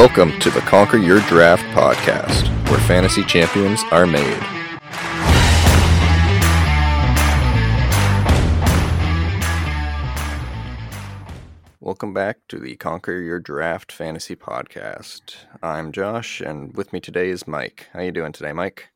Welcome to the Conquer Your Draft podcast, where fantasy champions are made. Welcome back to the Conquer Your Draft fantasy podcast. I'm Josh, and with me today is Mike. How you doing today, Mike?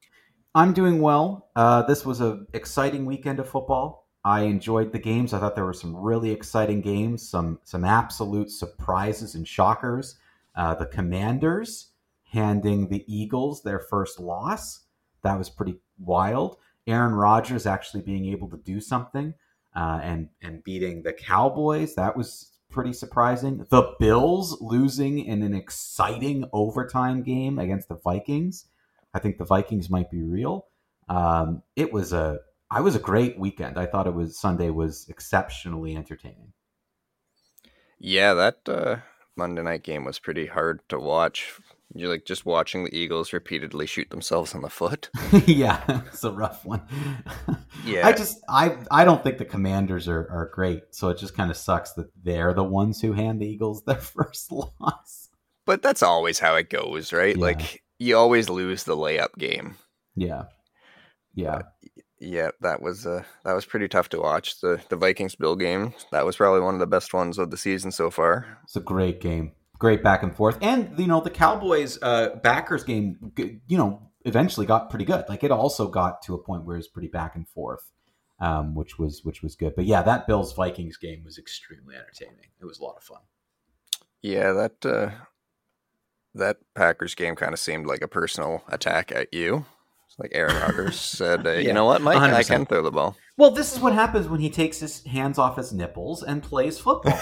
I'm doing well. Uh, this was an exciting weekend of football. I enjoyed the games. I thought there were some really exciting games, some some absolute surprises and shockers. Uh, the Commanders handing the Eagles their first loss. That was pretty wild. Aaron Rodgers actually being able to do something uh, and and beating the Cowboys. That was pretty surprising. The Bills losing in an exciting overtime game against the Vikings. I think the Vikings might be real. Um, it was a I was a great weekend. I thought it was Sunday was exceptionally entertaining. Yeah, that uh, Monday night game was pretty hard to watch. You're like just watching the Eagles repeatedly shoot themselves in the foot. yeah, it's a rough one. Yeah. I just I I don't think the Commanders are, are great, so it just kind of sucks that they're the ones who hand the Eagles their first loss. But that's always how it goes, right? Yeah. Like you always lose the layup game. Yeah, yeah, uh, Yeah, that was uh, that was pretty tough to watch. The the Vikings Bill game that was probably one of the best ones of the season so far. it's a great game, great back and forth, and you know the Cowboys uh, Packers game, you know, eventually got pretty good. Like it also got to a point where it was pretty back and forth, um, which was which was good. But yeah, that Bills Vikings game was extremely entertaining. It was a lot of fun. Yeah, that uh, that Packers game kind of seemed like a personal attack at you. It's like Aaron Rodgers said, uh, "You know what, Mike? I 100%. can throw the ball." Well, this is what happens when he takes his hands off his nipples and plays football.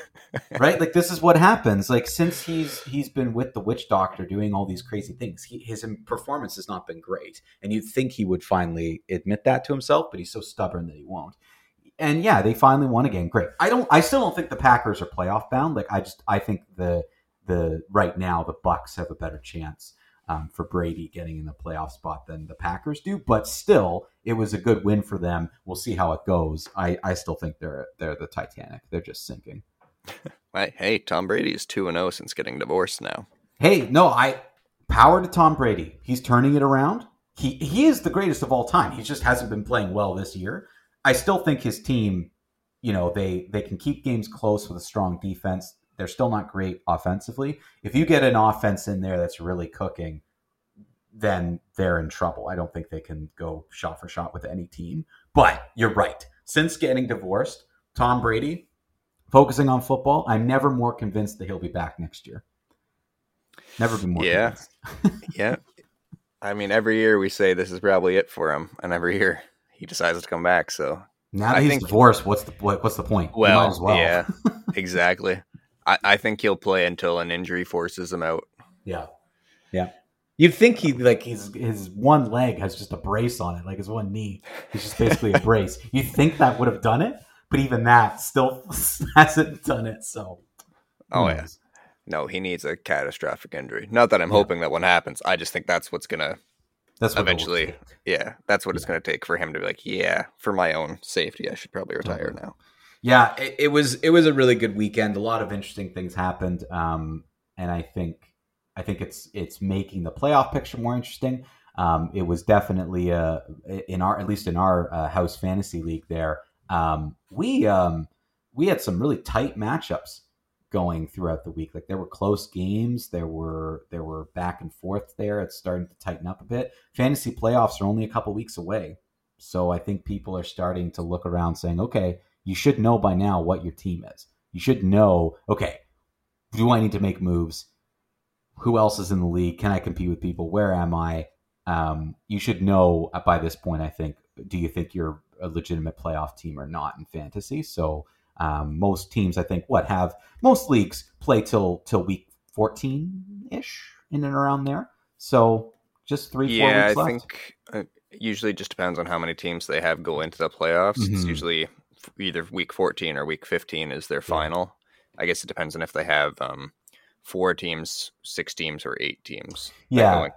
right? Like this is what happens. Like since he's he's been with the witch doctor doing all these crazy things, he, his performance has not been great. And you'd think he would finally admit that to himself, but he's so stubborn that he won't. And yeah, they finally won again. Great. I don't. I still don't think the Packers are playoff bound. Like I just I think the the right now the Bucs have a better chance. Um, for Brady getting in the playoff spot than the Packers do, but still, it was a good win for them. We'll see how it goes. I, I still think they're they're the Titanic. They're just sinking. Hey, hey, Tom Brady is two and zero since getting divorced. Now, Hey, no, I power to Tom Brady. He's turning it around. He he is the greatest of all time. He just hasn't been playing well this year. I still think his team, you know, they they can keep games close with a strong defense. They're still not great offensively. If you get an offense in there that's really cooking, then they're in trouble. I don't think they can go shot for shot with any team. But you're right. Since getting divorced, Tom Brady focusing on football, I'm never more convinced that he'll be back next year. Never been more Yeah. yeah, I mean, every year we say this is probably it for him, and every year he decides to come back. So, Now that I he's think- divorced, what's the what, what's the point? Well, well. yeah, exactly. I, I think he'll play until an injury forces him out. yeah, yeah. You'd think he like his his one leg has just a brace on it, like his one knee. He's just basically a brace. You'd think that would have done it, but even that still hasn't done it. So, Oh, yeah. No, he needs a catastrophic injury. Not that I'm Yeah. hoping that one happens. I just think that's what's gonna that's what eventually. Yeah, that's what it's gonna take for him to be like, yeah, for my own safety, I should probably retire Totally. now. Yeah, it, it was it was a really good weekend. A lot of interesting things happened, um, and I think I think it's it's making the playoff picture more interesting. Um, it was definitely uh, in our at least in our uh, house fantasy league there. Um, we um, we had some really tight matchups going throughout the week. Like there were close games, there were there were back and forth there. It's starting to tighten up a bit. Fantasy playoffs are only a couple weeks away, so I think people are starting to look around, saying, "Okay, you should know by now what your team is. You should know, okay, do I need to make moves? Who else is in the league? Can I compete with people? Where am I? Um, you should know by this point, I think, do you think you're a legitimate playoff team or not in fantasy? So um, most teams, I think, what have most leagues play till till week 14 ish, in and around there. So just three, four yeah, I left. think uh, it usually just depends on how many teams they have go into the playoffs. It's Mhm. usually either week 14 or week 15 is their final. I guess it depends on if they have um, four teams, six teams, or eight teams. Yeah.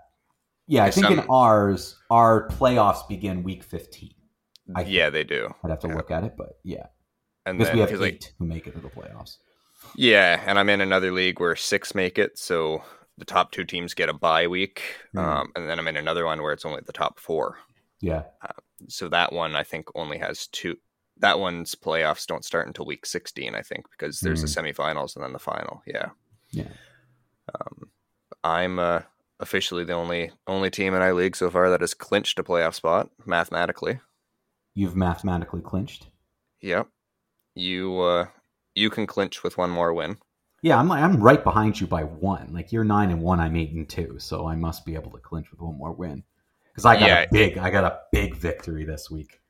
yeah, I think in ours, our playoffs begin week 15. I yeah, they do. I'd have to Yeah. look at it, but yeah, And because then we have eight like who make it to the playoffs. Yeah, and I'm in another league where six make it, so the top two teams get a bye week, Mm. um, and then I'm in another one where it's only the top four. Yeah. So that one I think only has two. That one's playoffs don't start until week 16, I think, because there's the semifinals and then the final. Yeah, Yeah. um, I'm uh, officially the only only team in our league so far that has clinched a playoff spot mathematically. You've mathematically clinched. Yep, you uh, you can clinch with one more win. Yeah, I'm I'm right behind you by one. Like you're nine and one, I'm eight and two, so I must be able to clinch with one more win. Because I got Yeah. a big, I got a big victory this week.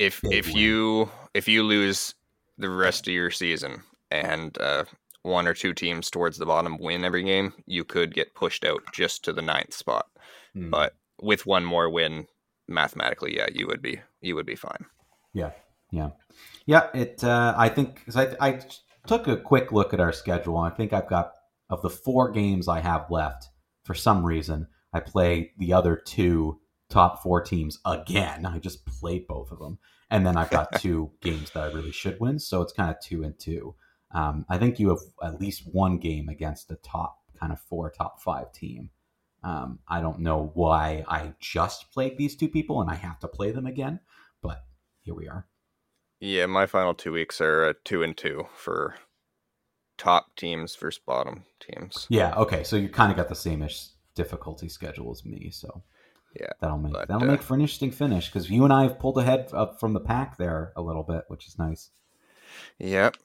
A if if win. you if you lose the rest of your season and uh, one or two teams towards the bottom win every game, you could get pushed out just to the ninth spot. Hmm. But with one more win, mathematically, yeah, you would be you would be fine. Yeah, yeah, yeah. It. Uh, I think 'cause I, I took a quick look at our schedule. and I think I've got of the four games I have left. For some reason, I play the other two top four teams again. I just played both of them, and then I've got two games that I really should win. So it's kind of two and two. Um, I think you have at least one game against the top kind of four, top five team. Um, I don't know why I just played these two people and I have to play them again, but here we are. Yeah, my final two weeks are uh, two and two for top teams versus bottom teams. Yeah. Okay. So you kind of got the same ish difficulty schedule as me. So Yeah, that'll make but, that'll uh, make for an interesting finish because you and I have pulled ahead up from the pack there a little bit, which is nice. Yep.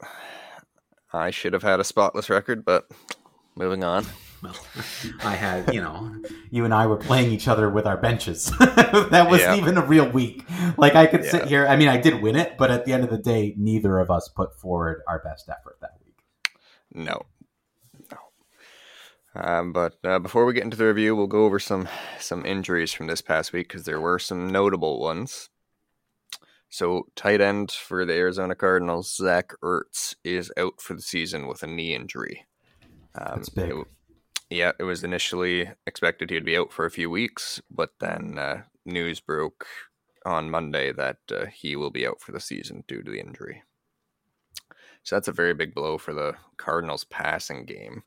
I should have had a spotless record, but moving on. Well, I had, you know, you and I were playing each other with our benches. that wasn't Yeah. even a real week. Like I could sit here. I mean, I did win it, but at the end of the day, neither of us put forward our best effort that week. No. Um, but uh, before we get into the review, we'll go over some some injuries from this past week because there were some notable ones. So, tight end for the Arizona Cardinals, Zach Ertz is out for the season with a knee injury. Um, That's big. it- yeah, it was initially expected he'd be out for a few weeks, but then uh, news broke on Monday that uh, he will be out for the season due to the injury. So that's a very big blow for the Cardinals' passing game,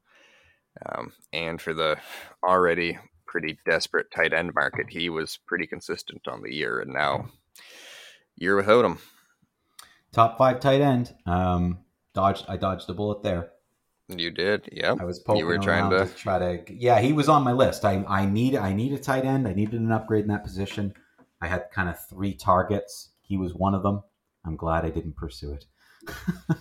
um, and for the already pretty desperate tight end market. He was pretty consistent on the year, and now you're without him. Top five tight end. Um, dodged. I dodged a bullet there. You did, yeah. I was poking You were trying around to- try to. Yeah, he was on my list. I I need I need a tight end. I needed an upgrade in that position. I had kind of three targets. He was one of them. I'm glad I didn't pursue it.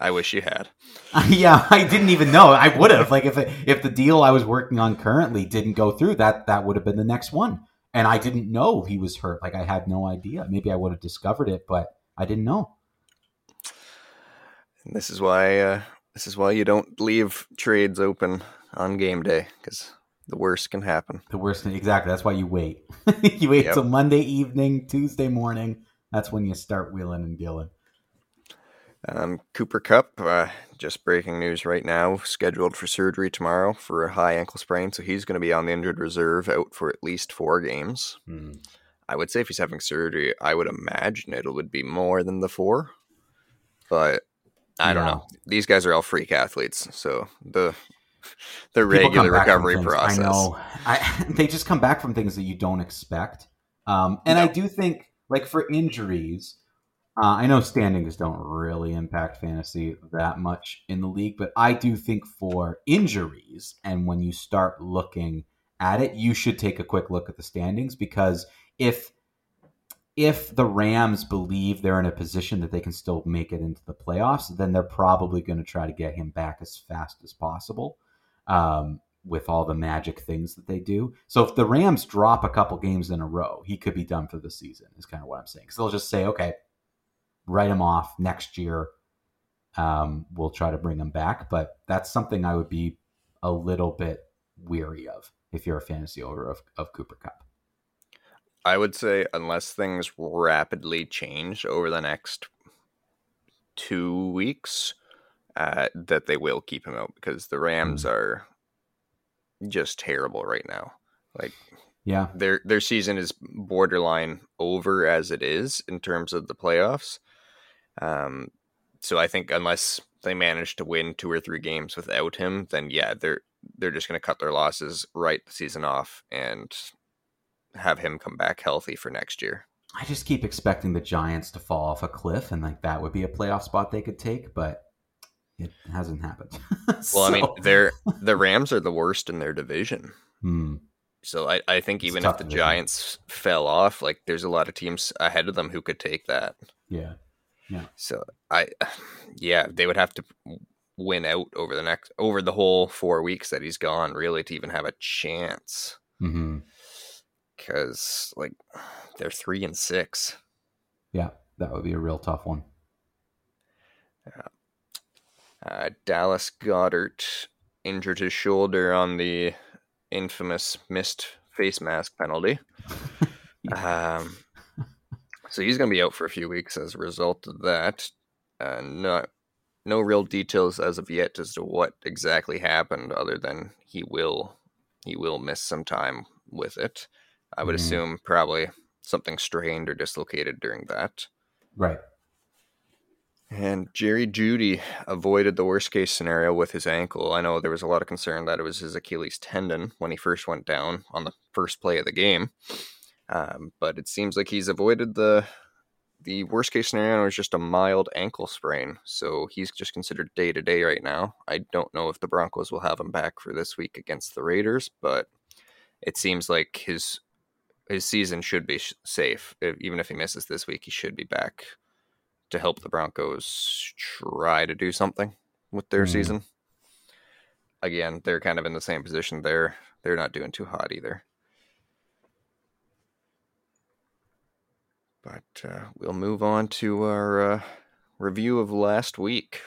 I wish you had. yeah, I didn't even know. I would have like if if the deal I was working on currently didn't go through, that that would have been the next one. And I didn't know he was hurt. Like I had no idea. Maybe I would have discovered it, but I didn't know. And this is why uh, this is why you don't leave trades open on game day because the worst can happen. The worst exactly. That's why you wait. you wait Yep. till Monday evening, Tuesday morning. That's when you start wheeling and dealing. Um, Cooper Kupp, uh, just breaking news right now, scheduled for surgery tomorrow for a high ankle sprain, so he's going to be on the injured reserve, out for at least four games. Hmm. I would say if he's having surgery, I would imagine it would be more than the four, but I don't Yeah. know. These guys are all freak athletes, so the the regular recovery process. I know. I, they just come back from things that you don't expect. Um, and I do think, like for injuries, uh, I know standings don't really impact fantasy that much in the league, but I do think for injuries, and when you start looking at it, you should take a quick look at the standings because if if the Rams believe they're in a position that they can still make it into the playoffs, then they're probably going to try to get him back as fast as possible um, with all the magic things that they do. So if the Rams drop a couple games in a row, he could be done for the season, is kind of what I'm saying. Because they'll just say, okay, write him off next year. Um, we'll try to bring him back. But that's something I would be a little bit weary of if you're a fantasy owner of, of Cooper Kupp. I would say unless things rapidly change over the next two weeks, uh, that they will keep him out because the Rams are just terrible right now. Like Yeah. their their season is borderline over as it is in terms of the playoffs. Um, so I think unless they manage to win two or three games without him, then yeah, they're they're just going to cut their losses, write the season off, and have him come back healthy for next year. I just keep expecting the Giants to fall off a cliff, and like that would be a playoff spot they could take, but it hasn't happened. well, I mean, they're the Rams are the worst in their division. Hmm. So I, I think even if the division. Giants fell off, like there's a lot of teams ahead of them who could take that. Yeah. Yeah. So I, yeah, they would have to win out over the next over the whole four weeks that he's gone, really, to even have a chance. Because mm-hmm. like they're three and six. Yeah, that would be a real tough one. Yeah. Uh, Dallas Goedert injured his shoulder on the infamous missed face mask penalty. um, so he's going to be out for a few weeks as a result of that. Uh, not no real details as of yet as to what exactly happened, other than he will he will miss some time with it. I would mm. assume probably something strained or dislocated during that. Right. And Jerry Jeudy avoided the worst case scenario with his ankle. I know there was a lot of concern that it was his Achilles tendon when he first went down on the first play of the game. Um, but it seems like he's avoided the the worst case scenario is just a mild ankle sprain. So he's just considered day to day right now. I don't know if the Broncos will have him back for this week against the Raiders, but it seems like his his season should be safe. Even if he misses this week, he should be back to help the Broncos try to do something with their mm. season. Again, they're kind of in the same position there. They're not doing too hot either. But uh, we'll move on to our uh, review of last week.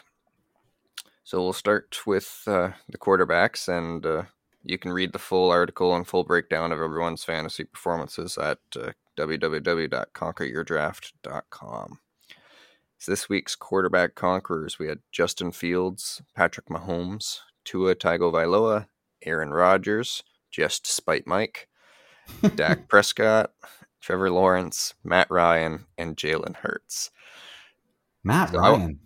So we'll start with uh, the quarterbacks, and uh, you can read the full article and full breakdown of everyone's fantasy performances at uh, www.conqueryourdraft.com. So this week's quarterback conquerors, we had Justin Fields, Patrick Mahomes, Tua Tagovailoa, Aaron Rodgers, just spite Mike, Dak Prescott, Trevor Lawrence, Matt Ryan, and Jalen Hurts. Matt so Ryan.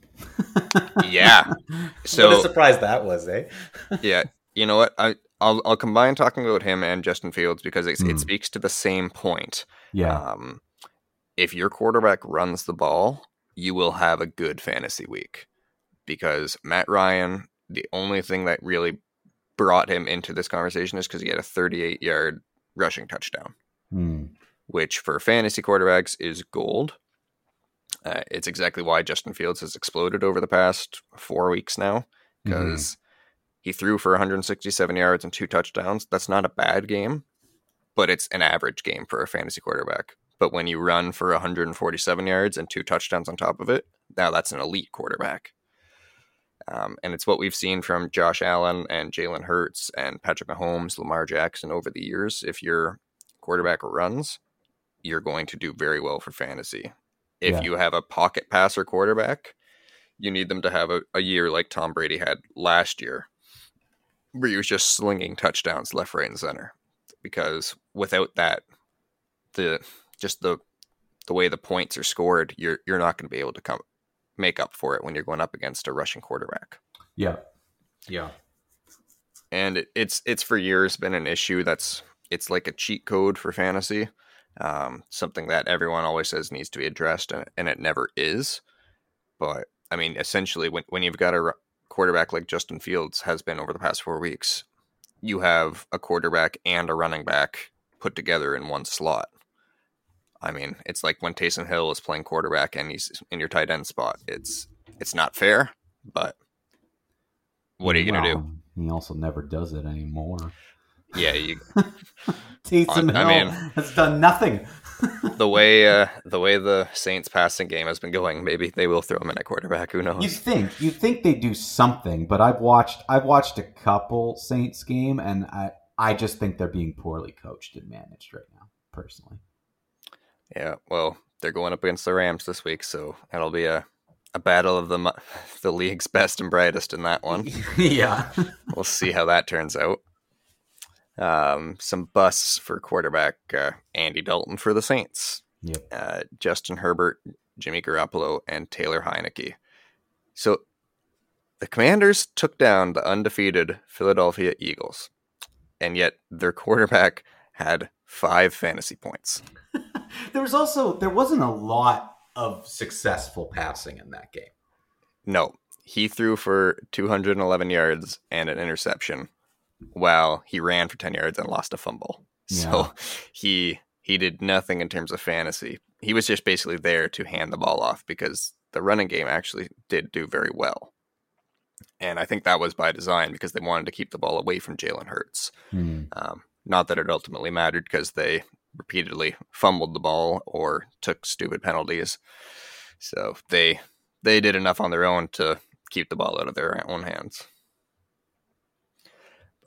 yeah. So what a surprise that was, eh? yeah. You know what? I I'll I'll combine talking about him and Justin Fields because it, mm. it speaks to the same point. Yeah. Um, if your quarterback runs the ball, you will have a good fantasy week because Matt Ryan, the only thing that really brought him into this conversation is because he had a 38 yard rushing touchdown, mm. Which for fantasy quarterbacks is gold. Uh, it's exactly why Justin Fields has exploded over the past four weeks now because mm-hmm. he threw for 167 yards and two touchdowns. That's not a bad game, but it's an average game for a fantasy quarterback. But when you run for 147 yards and two touchdowns on top of it, now that's an elite quarterback. Um, and it's what we've seen from Josh Allen and Jalen Hurts and Patrick Mahomes, Lamar Jackson over the years. If your quarterback runs, you're going to do very well for fantasy. If yeah. you have a pocket passer quarterback, you need them to have a, a year like Tom Brady had last year, where he was just slinging touchdowns left, right, and center. Because without that, the just the the way the points are scored, you're you're not going to be able to come make up for it when you're going up against a rushing quarterback. Yeah, yeah, and it, it's it's for years been an issue. That's it's like a cheat code for fantasy, um, something that everyone always says needs to be addressed, and, and it never is. But I mean, essentially, when when you've got a quarterback like Justin Fields has been over the past four weeks, you have a quarterback and a running back put together in one slot. I mean, it's like when Taysom Hill is playing quarterback and he's in your tight end spot. It's it's not fair, but what are you gonna do? He also never does it anymore. Yeah, you. Taysom Hill I mean, has done nothing. the way uh, the way the Saints passing game has been going, maybe they will throw him in a quarterback. Who knows? You think you think they do something, but I've watched I've watched a couple Saints game, and I I just think they're being poorly coached and managed right now, personally. Yeah, well, they're going up against the Rams this week, so it'll be a a battle of the the league's best and brightest in that one. yeah, we'll see how that turns out. Um, some busts for quarterback uh, Andy Dalton for the Saints. Yep. Uh, Justin Herbert, Jimmy Garoppolo, and Taylor Heinicke. So the Commanders took down the undefeated Philadelphia Eagles, and yet their quarterback had five fantasy points. there was also there wasn't a lot of successful passing in that game. No, he threw for 211 yards and an interception, while he ran for 10 yards and lost a fumble. Yeah. So he he did nothing in terms of fantasy. He was just basically there to hand the ball off because the running game actually did do very well. And I think that was by design because they wanted to keep the ball away from Jalen Hurts. Hmm. Um, not that it ultimately mattered because they repeatedly fumbled the ball or took stupid penalties. So they they did enough on their own to keep the ball out of their own hands.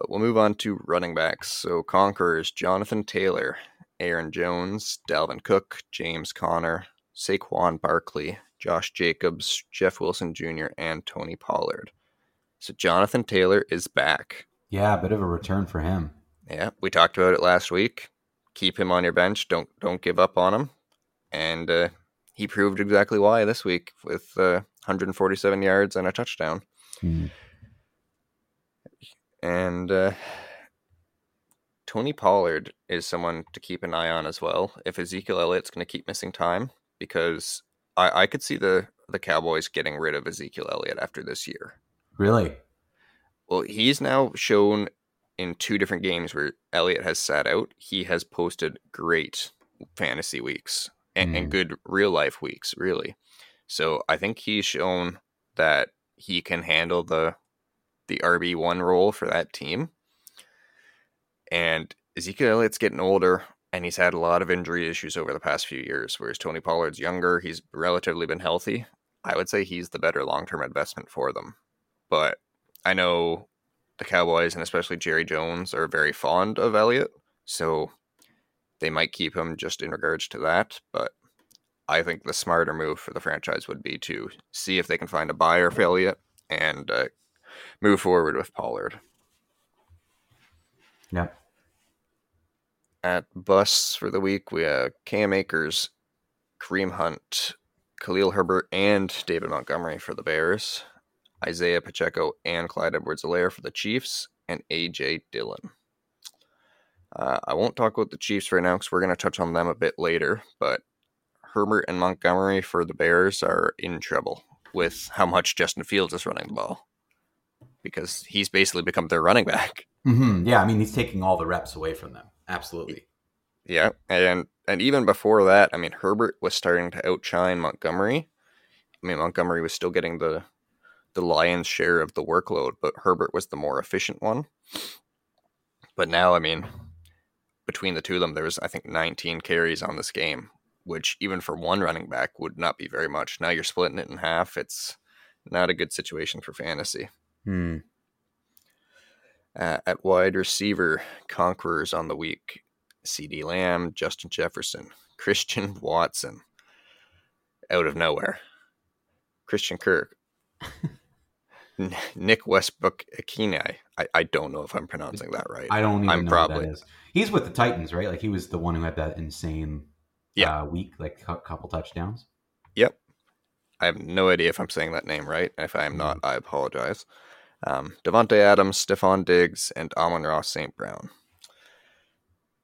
But we'll move on to running backs. So Conquerors, Jonathan Taylor, Aaron Jones, Dalvin Cook, James Conner, Saquon Barkley, Josh Jacobs, Jeff Wilson Jr., and Tony Pollard. So Jonathan Taylor is back. Yeah, a bit of a return for him. Yeah, we talked about it last week. Keep him on your bench. Don't don't give up on him. And uh, he proved exactly why this week with uh, 147 yards and a touchdown. Hmm. And uh, Tony Pollard is someone to keep an eye on as well. If Ezekiel Elliott's going to keep missing time, because I, I could see the the Cowboys getting rid of Ezekiel Elliott after this year. Really? Well, he's now shown in two different games where Elliott has sat out. He has posted great fantasy weeks and, mm. and good real life weeks, really. So I think he's shown that he can handle the the RB one role for that team. And Ezekiel Elliott's getting older, and he's had a lot of injury issues over the past few years. Whereas Tony Pollard's younger, he's relatively been healthy. I would say he's the better long term investment for them. But I know the Cowboys and especially Jerry Jones are very fond of Elliott, so they might keep him just in regards to that. But I think the smarter move for the franchise would be to see if they can find a buyer for Elliott and uh, move forward with Pollard. Yeah. At busts for the week, we have Cam Akers, Kareem Hunt, Khalil Herbert, and David Montgomery for the Bears, Isaiah Pacheco and Clyde Edwards-Helaire for the Chiefs, and AJ Dillon. Uh, I won't talk about the Chiefs right now because we're going to touch on them a bit later, but Herbert and Montgomery for the Bears are in trouble with how much Justin Fields is running the ball because he's basically become their running back. Mm-hmm. Yeah, I mean he's taking all the reps away from them. Absolutely. Yeah, and and even before that, I mean Herbert was starting to outshine Montgomery. I mean Montgomery was still getting the the lion's share of the workload, but Herbert was the more efficient one. But now, I mean, between the two of them, there was I think 19 carries on this game, which even for one running back would not be very much. Now you're splitting it in half. It's not a good situation for fantasy. Hmm. Uh, at wide receiver, conquerors on the week: CeeDee Lamb, Justin Jefferson, Christian Watson. Out of nowhere, Christian Kirk, Nick Westbrook Ikhine. I, I don't know if I'm pronouncing that right. I don't even I'm probably. He's with the Titans, right? Like he was the one who had that insane yeah. Uh, week, like a couple touchdowns. Yep. I have no idea if I'm saying that name right. If I am not, mm-hmm. I apologize. Um, Davante Adams, Stefon Diggs, and Amon-Ra St. Brown.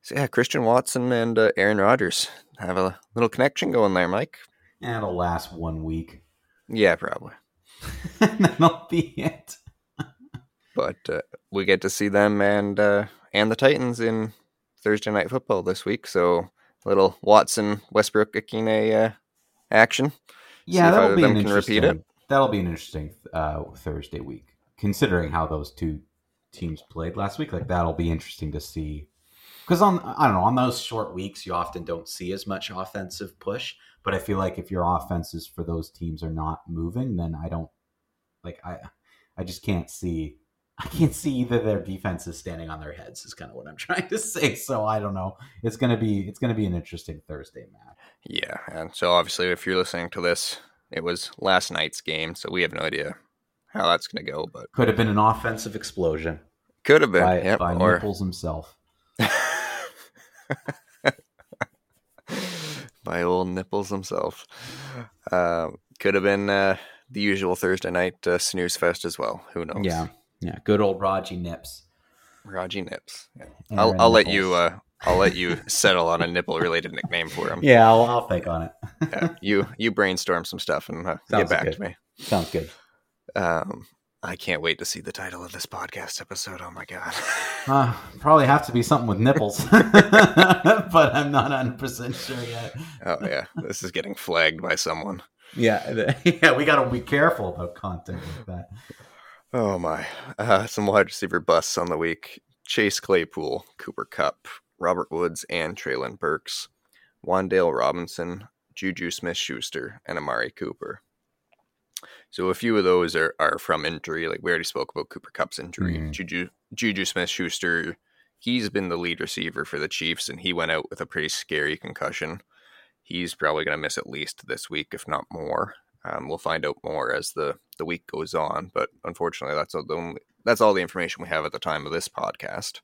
So yeah, Christian Watson and uh, Aaron Rodgers have a little connection going there, Mike. And it'll last one week. Yeah, probably. that'll be it. but uh, we get to see them and uh, and the Titans in Thursday night football this week. So little Watson Westbrook Ikhine uh, action. Yeah, that'll be an interesting. That'll be an interesting uh, Thursday week, considering how those two teams played last week. Like that'll be interesting to see. Because on I don't know on those short weeks, you often don't see as much offensive push. But I feel like if your offenses for those teams are not moving, then I don't like I I just can't see I can't see either their defenses standing on their heads is kind of what I'm trying to say. So I don't know. It's gonna be it's gonna be an interesting Thursday match. Yeah, and so obviously if you're listening to this, it was last night's game, so we have no idea how that's gonna go. But could have been an offensive explosion. Could have been by, yep, by or... Nipples himself. by old Nipples himself. Uh, could have been uh, the usual Thursday night uh, snooze fest as well. Who knows? Yeah, yeah. Good old Raji Nips. Raji Nips. Yeah. I'll, I'll let you. Uh, I'll let you settle on a nipple related nickname for him. Yeah, I'll, I'll think on it. yeah, you you brainstorm some stuff and uh, get back good. to me. Sounds good. Um, I can't wait to see the title of this podcast episode. Oh my god! Uh, probably have to be something with nipples, but I'm not 100 percent sure yet. Oh yeah, this is getting flagged by someone. Yeah, yeah, we got to be careful about content like that. Oh my! Uh, some wide receiver busts on the week: Chase Claypool, Cooper Kupp, Robert Woods, and Treylon Burks, Wan'Dale Robinson, Juju Smith-Schuster, and Amari Cooper. So a few of those are, are from injury. Like we already spoke about Cooper Kupp's injury. Mm. Juju Juju Smith Schuster, he's been the lead receiver for the Chiefs, and he went out with a pretty scary concussion. He's probably going to miss at least this week, if not more. Um, we'll find out more as the, the week goes on, but unfortunately, that's all the only, that's all the information we have at the time of this podcast.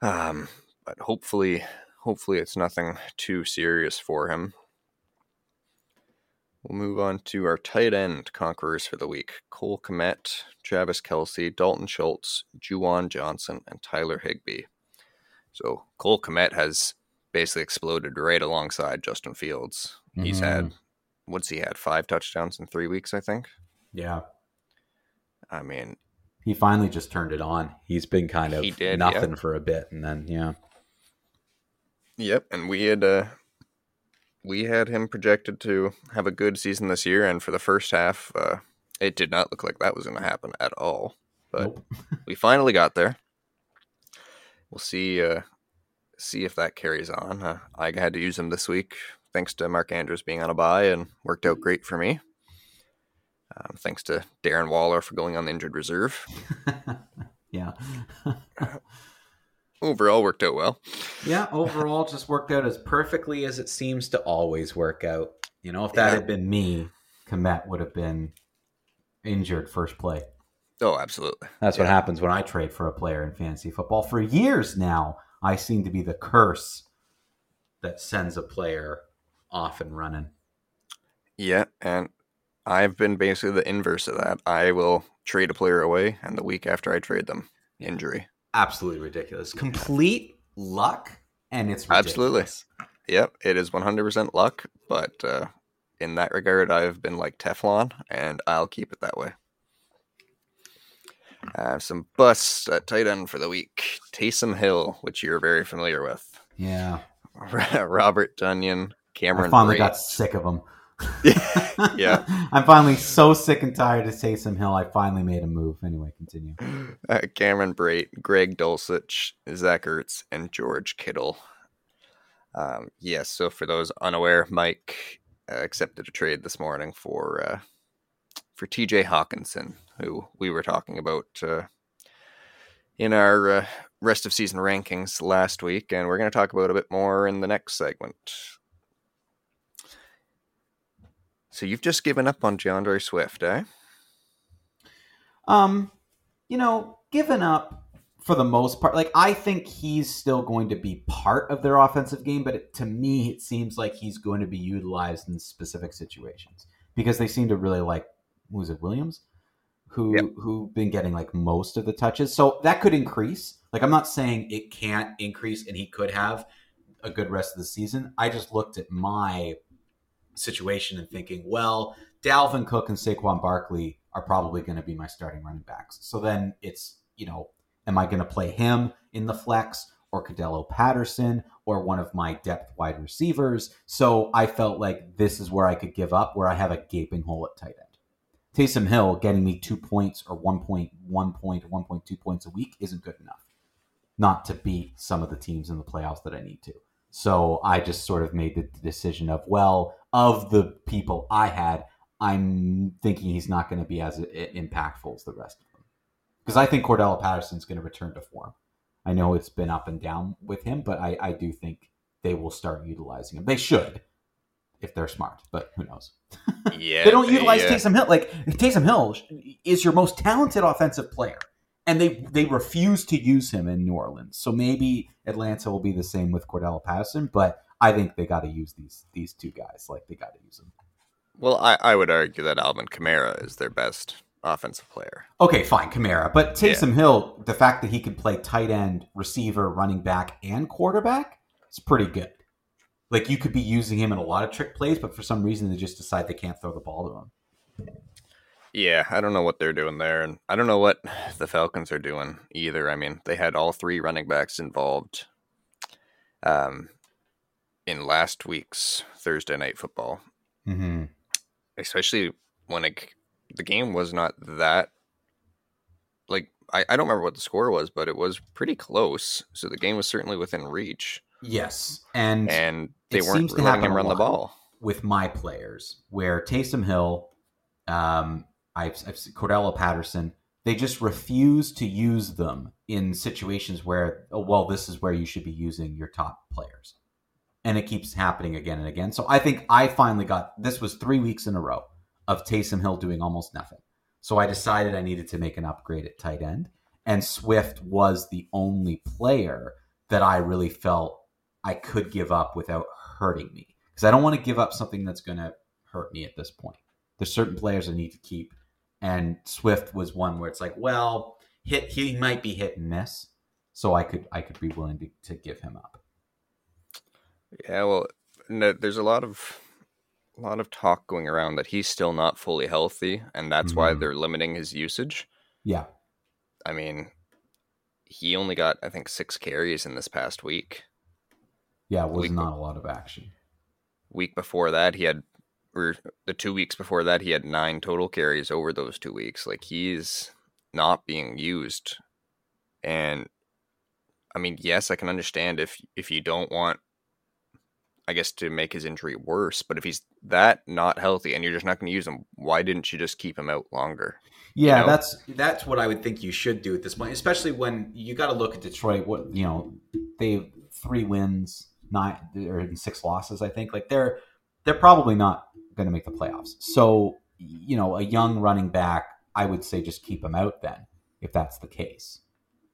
Um, but hopefully, hopefully, it's nothing too serious for him. We'll move on to our tight end conquerors for the week Cole Kmet, Travis Kelce, Dalton Schultz, Juwan Johnson, and Tyler Higbee. So Cole Kmet has basically exploded right alongside Justin Fields. Mm-hmm. He's had, what's he had? Five touchdowns in three weeks, I think. Yeah. I mean, he finally just turned it on. He's been kind of did, nothing yeah. for a bit, and then, yeah. Yep. And we had, uh, we had him projected to have a good season this year, and for the first half, uh, it did not look like that was going to happen at all. But nope. we finally got there. We'll see. Uh, see if that carries on. Uh, I had to use him this week, thanks to Mark Andrews being on a bye, and worked out great for me. Um, thanks to Darren Waller for going on the injured reserve. yeah. Overall worked out well. Yeah, overall just worked out as perfectly as it seems to always work out. You know, if that yeah. had been me, Kmet would have been injured first play. Oh, absolutely. That's yeah. what happens when I trade for a player in fantasy football. For years now, I seem to be the curse that sends a player off and running. Yeah, and I've been basically the inverse of that. I will trade a player away, and the week after I trade them, injury absolutely ridiculous. Complete luck, and it's ridiculous. absolutely. Yep, it is 100% luck, but uh, in that regard, I've been like Teflon, and I'll keep it that way. Uh, some busts at tight end for the week. Taysom Hill, which you're very familiar with. Yeah. Robert Tonyan, Cameron. I finally Brate. got sick of him. Yeah. I'm finally so sick and tired of Taysom Hill. I finally made a move. Anyway, continue. Uh, Cameron Brate, Greg Dulcich, Zach Ertz, and George Kittle. Um, yes, so for those unaware, Mike uh, accepted a trade this morning for uh, for TJ Hockenson, who we were talking about uh, in our uh, rest of season rankings last week, and we're going to talk about a bit more in the next segment. So you've just given up on D'Andre Swift, eh? Um, you know, given up for the most part. Like I think he's still going to be part of their offensive game, but it, to me, it seems like he's going to be utilized in specific situations because they seem to really like who's it Williams, who yep. who've been getting like most of the touches. So that could increase. Like I'm not saying it can't increase, and he could have a good rest of the season. I just looked at my situation and thinking, well, Dalvin Cook and Saquon Barkley are probably going to be my starting running backs. So then it's, you know, am I going to play him in the flex or Cordarrelle Patterson or one of my depth wide receivers? So I felt like this is where I could give up, where I have a gaping hole at tight end. Taysom Hill getting me two points or 1.1 point or 1.2 points a week isn't good enough not to beat some of the teams in the playoffs that I need to. So I just sort of made the decision of, well, of the people I had, I'm thinking he's not going to be as uh, impactful as the rest of them. Because I think Cordarrelle Patterson's going to return to form. I know it's been up and down with him, but I, I do think they will start utilizing him. They should, if they're smart, but who knows? Yeah, they don't utilize yeah. Taysom Hill. Like Taysom Hill is your most talented offensive player and they they refuse to use him in New Orleans. So maybe Atlanta will be the same with Cordarrelle Patterson, but I think they got to use these these two guys. Like they got to use them. Well, I, I would argue that Alvin Kamara is their best offensive player. Okay, fine, Kamara. But Taysom yeah. Hill, the fact that he can play tight end, receiver, running back, and quarterback, is pretty good. Like you could be using him in a lot of trick plays, but for some reason they just decide they can't throw the ball to him. Yeah, I don't know what they're doing there, and I don't know what the Falcons are doing either. I mean, they had all three running backs involved um, in last week's Thursday night football, mm-hmm. especially when it, the game was not that like I, I don't remember what the score was, but it was pretty close. So the game was certainly within reach. Yes, and and they weren't letting him run the ball with my players. Where Taysom Hill, um, I've, I've Cordarrelle Patterson, they just refuse to use them in situations where, oh, well, this is where you should be using your top players, and it keeps happening again and again. So I think I finally got this was three weeks in a row of Taysom Hill doing almost nothing. So I decided I needed to make an upgrade at tight end, and Swift was the only player that I really felt I could give up without hurting me because I don't want to give up something that's going to hurt me at this point. There's certain players I need to keep, and Swift was one where it's like, well, hit he might be hit and miss, so I could I could be willing to, to give him up. Yeah, well, no, there's a lot of a lot of talk going around that he's still not fully healthy, and that's mm-hmm. why they're limiting his usage. Yeah, I mean, he only got I think six carries in this past week. Yeah, it was week, not a lot of action. Week before that, he had, or the two weeks before that, he had nine total carries over those two weeks. Like he's not being used, and I mean, yes, I can understand if if you don't want, I guess, to make his injury worse. But if he's that not healthy and you're just not going to use him, why didn't you just keep him out longer? Yeah, you know? that's that's what I would think you should do at this point, especially when you got to look at Detroit. What you know, they three wins nine or six losses, I think. Like they're they're probably not going to make the playoffs. So you know, a young running back, I would say just keep him out then, if that's the case.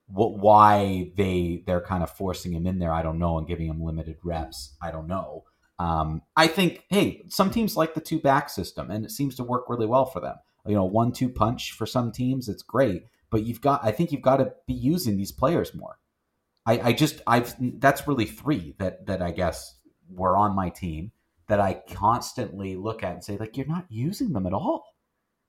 What why they they're kind of forcing him in there, I don't know, and giving him limited reps, I don't know. Um, I think, hey, some teams like the two back system, and it seems to work really well for them. You know, one two punch for some teams, it's great, but you've got, I think you've got to be using these players more. I, I just I've that's really three that that I guess were on my team that I constantly look at and say like you're not using them at all.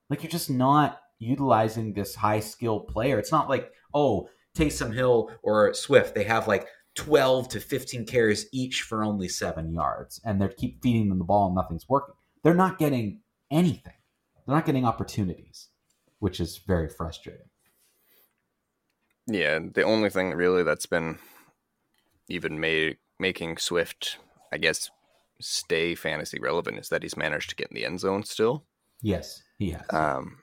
Like you're just not utilizing this high skill player. It's not like oh Taysom Hill or Swift they have like 12 to 15 carries each for only seven yards and they keep feeding them the ball and nothing's working. They're not getting anything. They're not getting opportunities, which is very frustrating. Yeah, the only thing really that's been even made making Swift, I guess, stay fantasy relevant is that he's managed to get in the end zone still. Yes, he has. Um,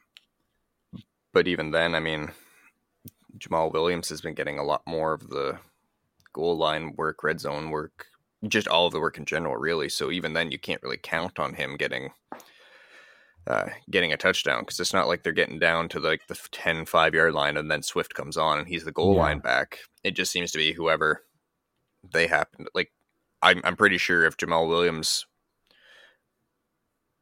but even then, I mean, Jamaal Williams has been getting a lot more of the goal line work, red zone work, just all of the work in general, really. So even then, you can't really count on him getting uh, getting a touchdown because it's not like they're getting down to like the 10 5 yard line and then Swift comes on and he's the goal yeah. line back. It just seems to be whoever they happen to like. I'm, I'm pretty sure if Jamaal Williams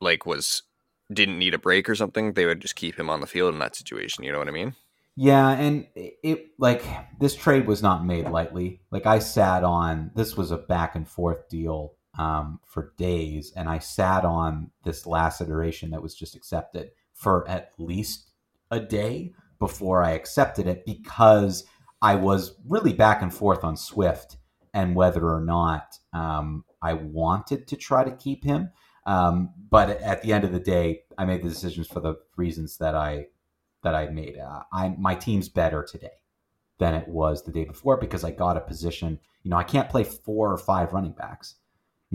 like was didn't need a break or something, they would just keep him on the field in that situation. You know what I mean? Yeah, and it like this trade was not made lightly. Like I sat on this was a back and forth deal um, for days, and I sat on this last iteration that was just accepted for at least a day before I accepted it because I was really back and forth on Swift and whether or not um, I wanted to try to keep him. Um, but at the end of the day, I made the decisions for the reasons that I that I made. Uh, I my team's better today than it was the day before because I got a position. You know, I can't play four or five running backs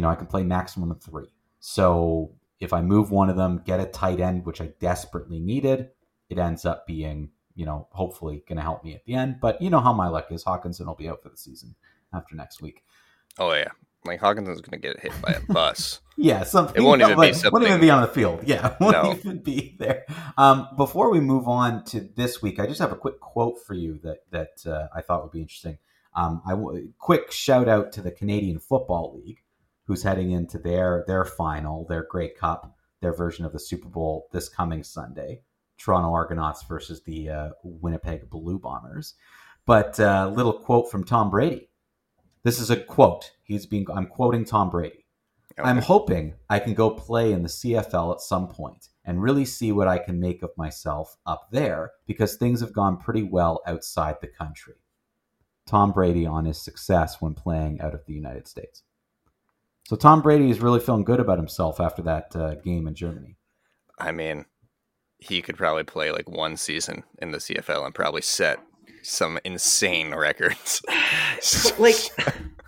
you know, I can play maximum of three. So if I move one of them, get a tight end, which I desperately needed, it ends up being, you know, hopefully going to help me at the end. But you know how my luck is. Hockenson will be out for the season after next week. Oh, yeah. Like Hockenson's going to get hit by a bus. yeah, something. It won't even like, be something. Won't even be on the field. Yeah, won't no. even be there. Um, before we move on to this week, I just have a quick quote for you that that uh, I thought would be interesting. Um, I w- quick shout out to the Canadian Football League who's heading into their their final, their Grey Cup their version of the Super Bowl this coming Sunday. Toronto Argonauts versus the uh, Winnipeg Blue Bombers. But a uh, little quote from Tom Brady. This is a quote. He's being I'm quoting Tom Brady. Okay. I'm hoping I can go play in the CFL at some point and really see what I can make of myself up there because things have gone pretty well outside the country. Tom Brady on his success when playing out of the United States. So Tom Brady is really feeling good about himself after that uh, game in Germany. I mean, he could probably play like one season in the CFL and probably set some insane records. like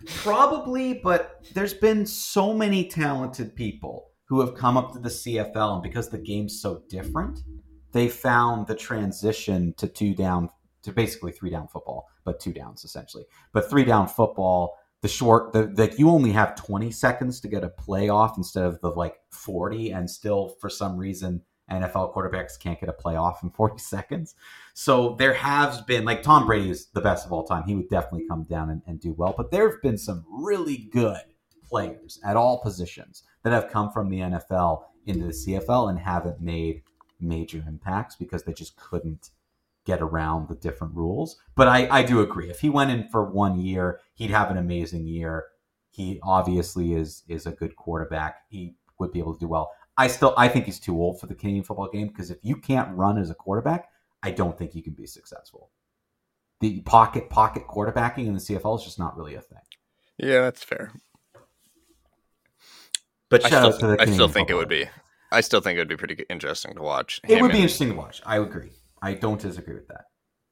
probably, but there's been so many talented people who have come up to the CFL and because the game's so different, they found the transition to two down to basically three down football, but two downs essentially. But three down football, the short, the like you only have 20 seconds to get a play off instead of the like 40, and still for some reason NFL quarterbacks can't get a playoff in 40 seconds. So there has been, like, Tom Brady is the best of all time. He would definitely come down and, and do well. But there have been some really good players at all positions that have come from the NFL into the CFL and haven't made major impacts because they just couldn't get around the different rules. But I, I do agree. If he went in for one year, he'd have an amazing year. He obviously is is a good quarterback. He would be able to do well. I still I think he's too old for the Canadian football game because if you can't run as a quarterback, I don't think you can be successful. The pocket pocket quarterbacking in the CFL is just not really a thing. Yeah, that's fair. But I still, I still think it would be. I still think it would be pretty interesting to watch. It would be interesting to watch. I agree. I don't disagree with that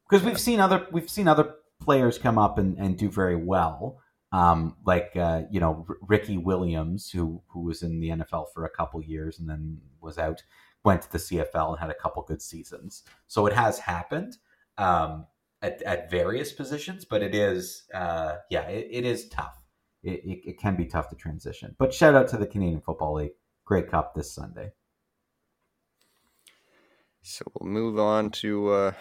because we've seen other we've seen other players come up and, and do very well um, like uh, you know R- Ricky Williams, who who was in the NFL for a couple years and then was out, went to the CFL and had a couple good seasons. So it has happened um, at, at various positions, but it is uh, yeah, it, it is tough. It, it, it can be tough to transition. But shout out to the Canadian Football League, Grey Cup this Sunday. So we'll move on to uh,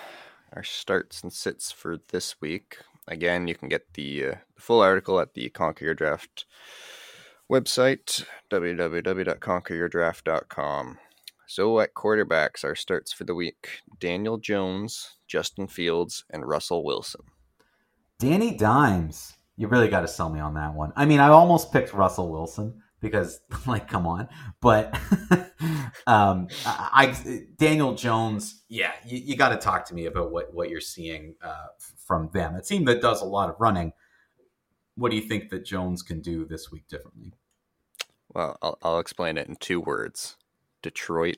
our starts and sits for this week. Again, you can get the, uh, the full article at the Conquer Your Draft website, www.conqueryourdraft.com. So at quarterbacks, our starts for the week Daniel Jones, Justin Fields, and Russell Wilson. Danny Dimes. You really got to sell me on that one. I mean, I almost picked Russell Wilson because, like, come on. But um, I, Daniel Jones, yeah, you, you got to talk to me about what, what you're seeing uh, from them. A team that does a lot of running. What do you think that Jones can do this week differently? Well, I'll, I'll explain it in two words: Detroit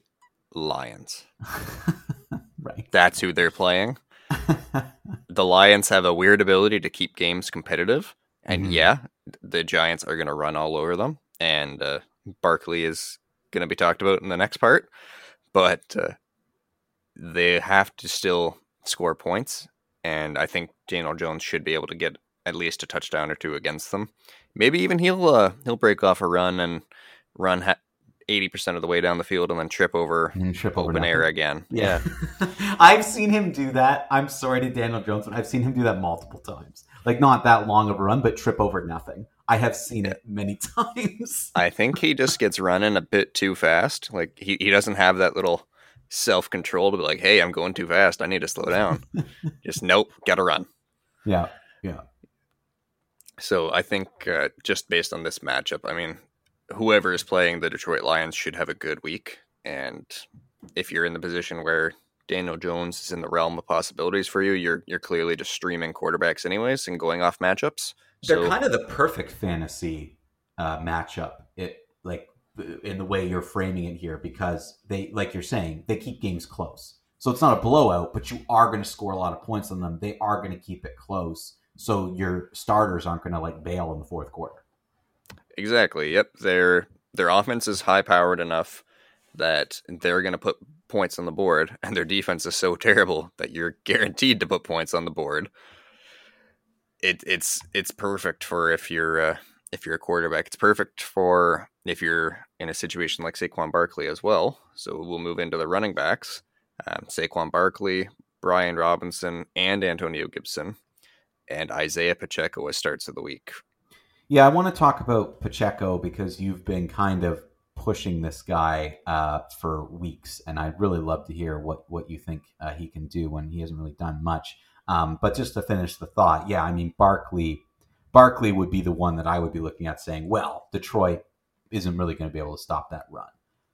Lions. right. That's who they're playing. the Lions have a weird ability to keep games competitive. And mm-hmm. yeah, the Giants are going to run all over them. And uh, Barkley is going to be talked about in the next part. But uh, they have to still score points. And I think Daniel Jones should be able to get at least a touchdown or two against them. Maybe even he'll uh, he'll break off a run and run ha- 80% of the way down the field and then trip over trip open over air again. Yeah. I've seen him do that. I'm sorry to Daniel Jones, but I've seen him do that multiple times. Like not that long of a run, but trip over nothing. I have seen it many times. I think he just gets running a bit too fast. Like he, he doesn't have that little self control to be like, hey, I'm going too fast. I need to slow down. just nope, gotta run. Yeah. Yeah. So I think uh, just based on this matchup, I mean, whoever is playing the Detroit Lions should have a good week. And if you're in the position where Daniel Jones is in the realm of possibilities for you, you're you're clearly just streaming quarterbacks anyways and going off matchups. They're kind of the perfect fantasy uh, matchup. It like in the way you're framing it here because they, like you're saying, they keep games close. So it's not a blowout, but you are going to score a lot of points on them. They are going to keep it close. So your starters aren't going to like bail in the fourth quarter. Exactly. Yep. Their their offense is high powered enough that they're going to put points on the board, and their defense is so terrible that you're guaranteed to put points on the board. It, it's it's perfect for if you're uh, if you're a quarterback. It's perfect for if you're in a situation like Saquon Barkley as well. So we'll move into the running backs. Um, Saquon Barkley, Brian Robinson, and Antonio Gibson, and Isaiah Pacheco as starts of the week. Yeah, I want to talk about Pacheco because you've been kind of pushing this guy uh, for weeks, and I'd really love to hear what what you think uh, he can do when he hasn't really done much. Um, but just to finish the thought, yeah, I mean Barkley, Barkley would be the one that I would be looking at, saying, well, Detroit isn't really going to be able to stop that run.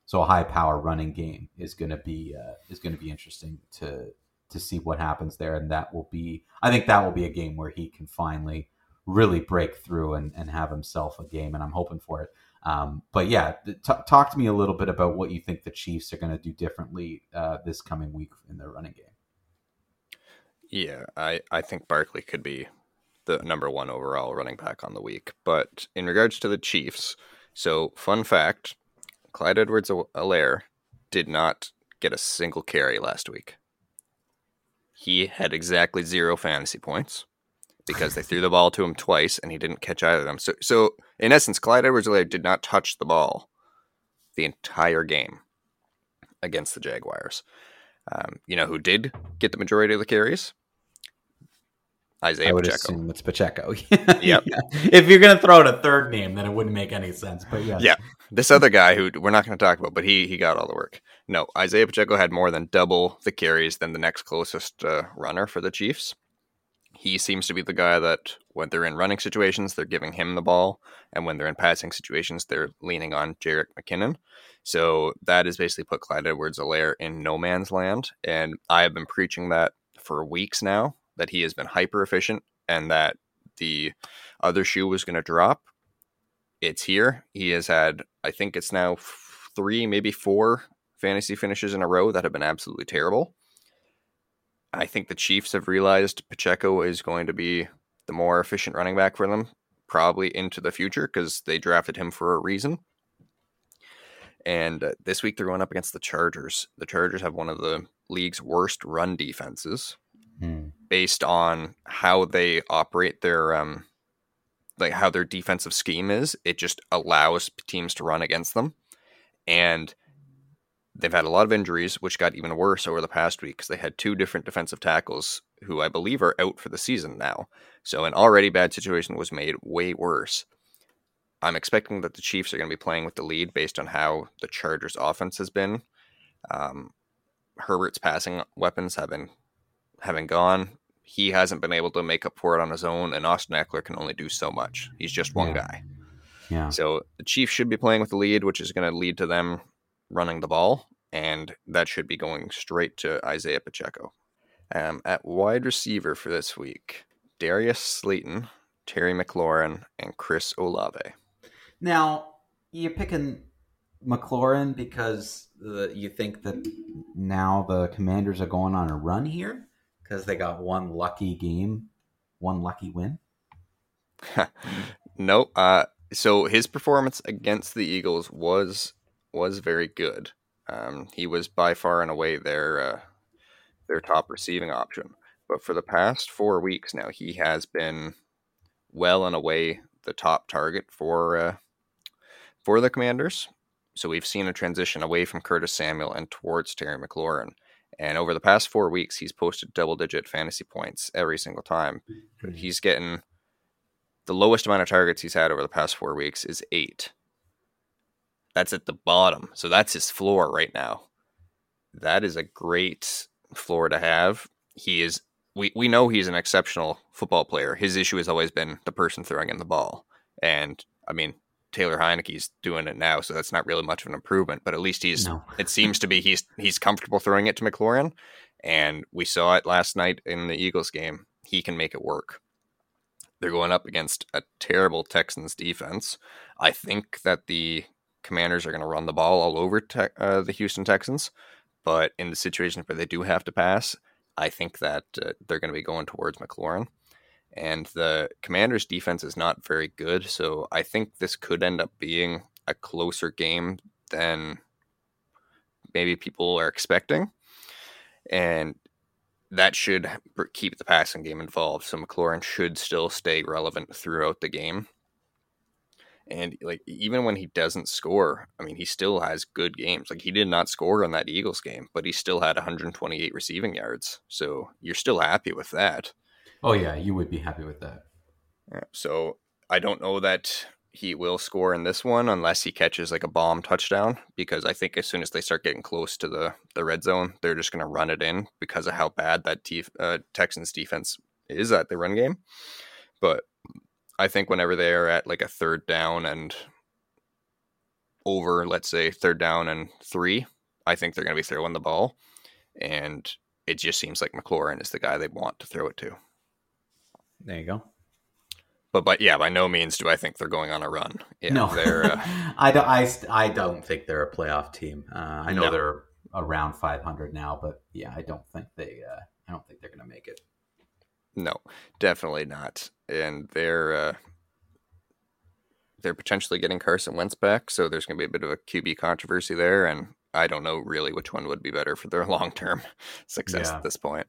So a high power running game is going to be uh, is going to be interesting to to see what happens there, and that will be I think that will be a game where he can finally really break through and, and have himself a game, and I'm hoping for it. Um, but yeah, t- talk to me a little bit about what you think the Chiefs are going to do differently uh, this coming week in their running game. Yeah, I, I think Barkley could be the number one overall running back on the week. But in regards to the Chiefs, so fun fact Clyde Edwards Helaire did not get a single carry last week. He had exactly zero fantasy points because they threw the ball to him twice and he didn't catch either of them. So, so in essence, Clyde Edwards-Helaire did not touch the ball the entire game against the Jaguars. Um, you know who did get the majority of the carries? Isaiah I would Pacheco. assume it's Pacheco. Yep. yeah. If you're going to throw in a third name, then it wouldn't make any sense. But yeah. Yeah. This other guy who we're not going to talk about, but he he got all the work. No, Isaiah Pacheco had more than double the carries than the next closest uh, runner for the Chiefs he seems to be the guy that when they're in running situations, they're giving him the ball, and when they're in passing situations, they're leaning on Jerick McKinnon. So that has basically put Clyde Edwards-Helaire in no man's land, and I have been preaching that for weeks now that he has been hyper efficient and that the other shoe was going to drop. It's here. He has had, I think it's now three, maybe four fantasy finishes in a row that have been absolutely terrible. I think the Chiefs have realized Pacheco is going to be the more efficient running back for them, probably into the future because they drafted him for a reason. And uh, this week they're going up against the Chargers. The Chargers have one of the league's worst run defenses, hmm. based on how they operate their um, like how their defensive scheme is. It just allows teams to run against them, and They've had a lot of injuries, which got even worse over the past week because they had two different defensive tackles who I believe are out for the season now. So an already bad situation was made way worse. I'm expecting that the Chiefs are going to be playing with the lead based on how the Chargers' offense has been. Um, Herbert's passing weapons have been having gone. He hasn't been able to make up for it on his own, and Austin Ekeler can only do so much. He's just one yeah. guy. Yeah. So the Chiefs should be playing with the lead, which is going to lead to them running the ball, and that should be going straight to Isaiah Pacheco. Um, at wide receiver for this week, Darius Slayton, Terry McLaurin, and Chris Olave. Now, you're picking McLaurin because the, you think that now the Commanders are going on a run here because they got one lucky game, one lucky win. no, uh, so his performance against the Eagles was was very good. Um, he was by far and away their uh, their top receiving option. But for the past four weeks now, he has been well and away the top target for uh, for the Commanders. So we've seen a transition away from Curtis Samuel and towards Terry McLaurin. And over the past four weeks, he's posted double digit fantasy points every single time. But he's getting the lowest amount of targets he's had over the past four weeks is eight. That's at the bottom. So that's his floor right now. That is a great floor to have. He is we, we know he's an exceptional football player. His issue has always been the person throwing in the ball. And I mean, Taylor Heinicke's doing it now, so that's not really much of an improvement. But at least he's no. it seems to be he's he's comfortable throwing it to McLaurin. And we saw it last night in the Eagles game. He can make it work. They're going up against a terrible Texans defense. I think that the Commanders are going to run the ball all over te- uh, the Houston Texans, but in the situations where they do have to pass, I think that uh, they're going to be going towards McLaurin. And the Commanders' defense is not very good, so I think this could end up being a closer game than maybe people are expecting. And that should keep the passing game involved. So McLaurin should still stay relevant throughout the game. And like even when he doesn't score, I mean, he still has good games. Like he did not score on that Eagles game, but he still had 128 receiving yards. So you're still happy with that. Oh yeah, you would be happy with that. Yeah, so I don't know that he will score in this one unless he catches like a bomb touchdown because I think as soon as they start getting close to the the red zone, they're just going to run it in because of how bad that def- uh, Texans defense is at the run game. But I think whenever they are at like a third down and over, let's say third down and three, I think they're going to be throwing the ball, and it just seems like McLaurin is the guy they want to throw it to. There you go. But but yeah, by no means do I think they're going on a run. Yeah, no, they're. Uh, I don't. I, I don't think they're a playoff team. Uh, I know no. they're around 500 now, but yeah, I don't think they. Uh, I don't think they're going to make it. No, definitely not. And they're uh, they're potentially getting Carson Wentz back, so there's going to be a bit of a QB controversy there, and I don't know really which one would be better for their long term success yeah. at this point.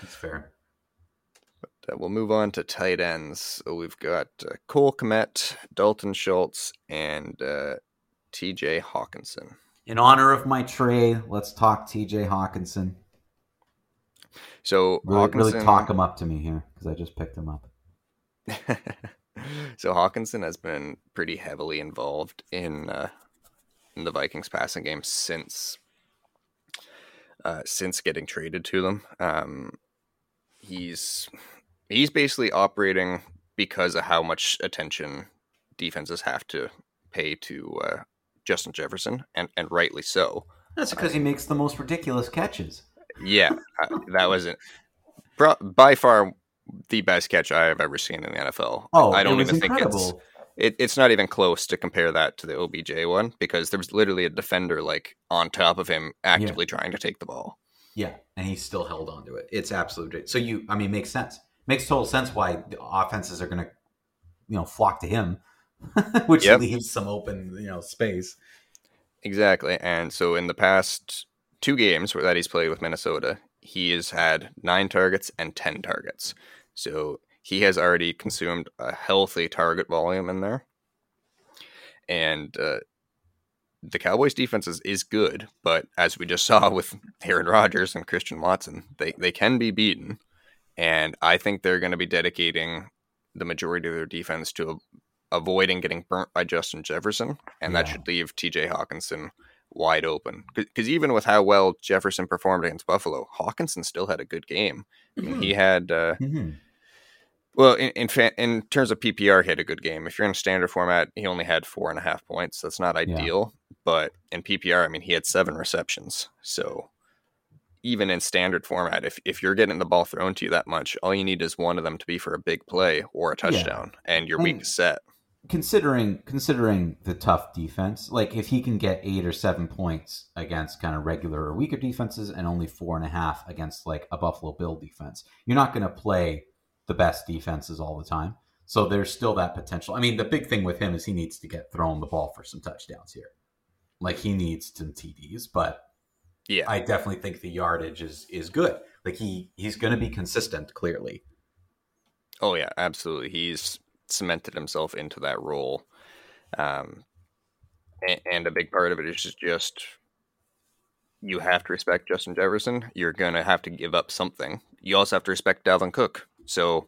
That's fair. But, uh, we'll move on to tight ends. So we've got uh, Cole Kmet, Dalton Schultz, and uh, T.J. Hockenson. In honor of my trade, let's talk T.J. Hockenson. So really, Hockenson, really talk him up to me here because I just picked him up. so Hockenson has been pretty heavily involved in uh, in the Vikings passing game since uh, since getting traded to them. Um, he's he's basically operating because of how much attention defenses have to pay to uh, Justin Jefferson, and and rightly so. That's because he makes the most ridiculous catches. Yeah, that wasn't by far the best catch I have ever seen in the NFL. Oh, I don't even incredible. think it's it, it's not even close to compare that to the OBJ one because there was literally a defender like on top of him actively yeah. trying to take the ball. Yeah, and he still held on to it. It's absolutely so. You, I mean, makes sense. Makes total sense why the offenses are going to, you know, flock to him, which yep. leaves some open, you know, space. Exactly, and so in the past two games that he's played with Minnesota, he has had nine targets and ten targets. So he has already consumed a healthy target volume in there. And uh, the Cowboys defense is, is good, but as we just saw with Aaron Rodgers and Christian Watson, they, they can be beaten. And I think they're going to be dedicating the majority of their defense to avoiding getting burnt by Justin Jefferson. And yeah. that should leave TJ Hockenson wide open. Because even with how well Jefferson performed against Buffalo, Hockenson still had a good game. I mean, he had. Uh, mm-hmm well, in in, fa- in, terms of PPR, he had a good game. If you're in a standard format, he only had four and a half points. That's not ideal, yeah. but in PPR, I mean, he had seven receptions. So even in standard format, if if you're getting the ball thrown to you that much, all you need is one of them to be for a big play or a touchdown, yeah. and your week is set. Considering considering the tough defense, like if he can get eight or seven points against kind of regular or weaker defenses, and only four and a half against like a Buffalo Bill defense, you're not going to play the best defenses all the time. So there's still that potential. I mean, the big thing with him is he needs to get thrown the ball for some touchdowns here. Like he needs some TDs, but yeah, I definitely think the yardage is is good. Like he he's going to be consistent clearly. Oh yeah, absolutely. He's cemented himself into that role. Um and, and a big part of it is just, you have to respect Justin Jefferson. You're going to have to give up something. You also have to respect Dalvin Cook. So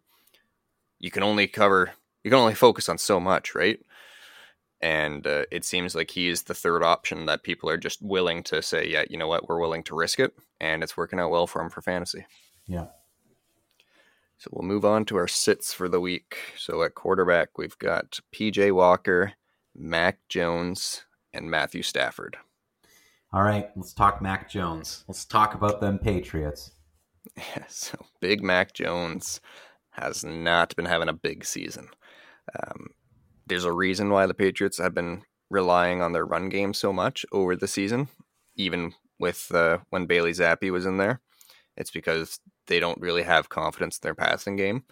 you can only cover, you can only focus on so much, right? And uh, it seems like he is the third option that people are just willing to say, yeah, you know what, we're willing to risk it. And it's working out well for him for fantasy. Yeah. So we'll move on to our sits for the week. So at quarterback, we've got PJ Walker, Mac Jones, and Matthew Stafford. All right, let's talk Mac Jones. Let's talk about them Patriots. Yeah, so Big Mac Jones has not been having a big season. Um, there's a reason why the Patriots have been relying on their run game so much over the season, even with uh, when Bailey Zappe was in there. It's because they don't really have confidence in their passing game.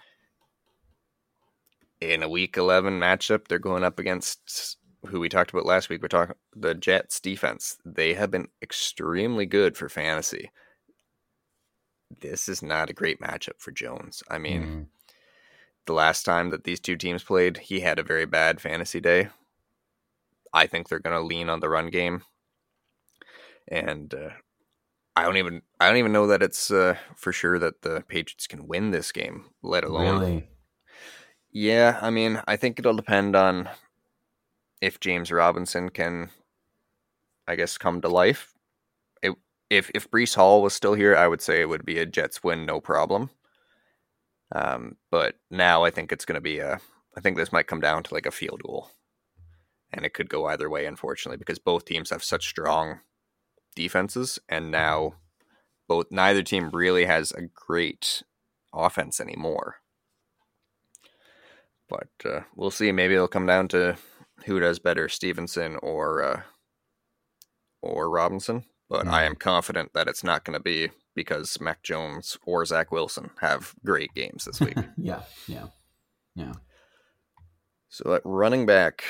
In a Week 11 matchup, they're going up against who we talked about last week. We're talking the Jets defense. They have been extremely good for fantasy this is not a great matchup for Jones. I mean, mm. the last time that these two teams played, he had a very bad fantasy day. I think they're going to lean on the run game, and uh, I don't even I don't even know that it's uh, for sure that the Patriots can win this game. Let alone, really? yeah. I mean, I think it'll depend on if James Robinson can, I guess, come to life. It, if if Breece Hall was still here, I would say it would be a Jets win, no problem. Um, but now I think it's going to be a. I think this might come down to like a field goal, and it could go either way, unfortunately, because both teams have such strong defenses, and now both neither team really has a great offense anymore. But uh, we'll see. Maybe it'll come down to who does better, Stevenson or uh, or Robinson. But mm. I am confident that it's not going to be because Mac Jones or Zach Wilson have great games this week. yeah, yeah, yeah. So at running back,